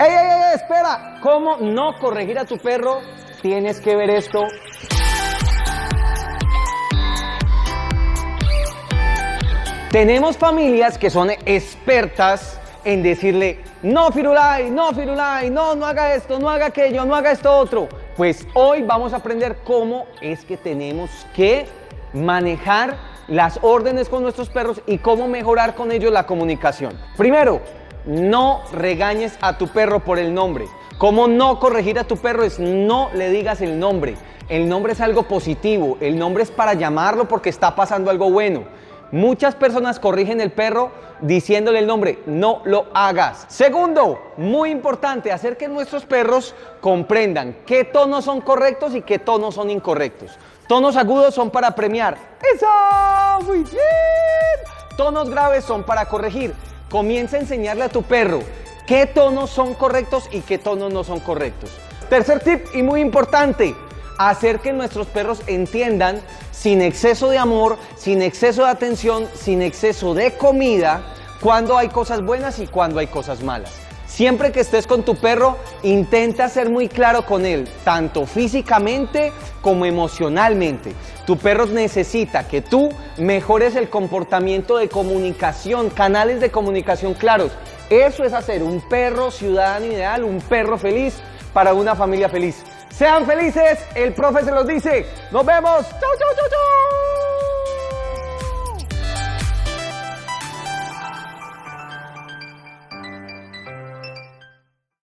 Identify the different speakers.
Speaker 1: ¡Ey, ey, ey! Espera. ¿Cómo no corregir a tu perro? Tienes que ver esto. Tenemos familias que son expertas en decirle, no Firulai, no Firulai, no, no haga esto, no haga aquello, no haga esto otro. Pues hoy vamos a aprender cómo es que tenemos que manejar las órdenes con nuestros perros y cómo mejorar con ellos la comunicación. Primero, no regañes a tu perro por el nombre. Cómo no corregir a tu perro es no le digas el nombre. El nombre es algo positivo, el nombre es para llamarlo porque está pasando algo bueno. Muchas personas corrigen el perro diciéndole el nombre, no lo hagas. Segundo, muy importante, hacer que nuestros perros comprendan qué tonos son correctos y qué tonos son incorrectos. Tonos agudos son para premiar. ¡Eso! ¡Muy bien! Tonos graves son para corregir. Comienza a enseñarle a tu perro qué tonos son correctos y qué tonos no son correctos. Tercer tip y muy importante, hacer que nuestros perros entiendan sin exceso de amor, sin exceso de atención, sin exceso de comida, cuando hay cosas buenas y cuando hay cosas malas. Siempre que estés con tu perro, intenta ser muy claro con él, tanto físicamente como emocionalmente. Tu perro necesita que tú mejores el comportamiento de comunicación, canales de comunicación claros. Eso es hacer un perro ciudadano ideal, un perro feliz para una familia feliz. Sean felices, el profe se los dice. Nos vemos. Chau, chau, chau, chau.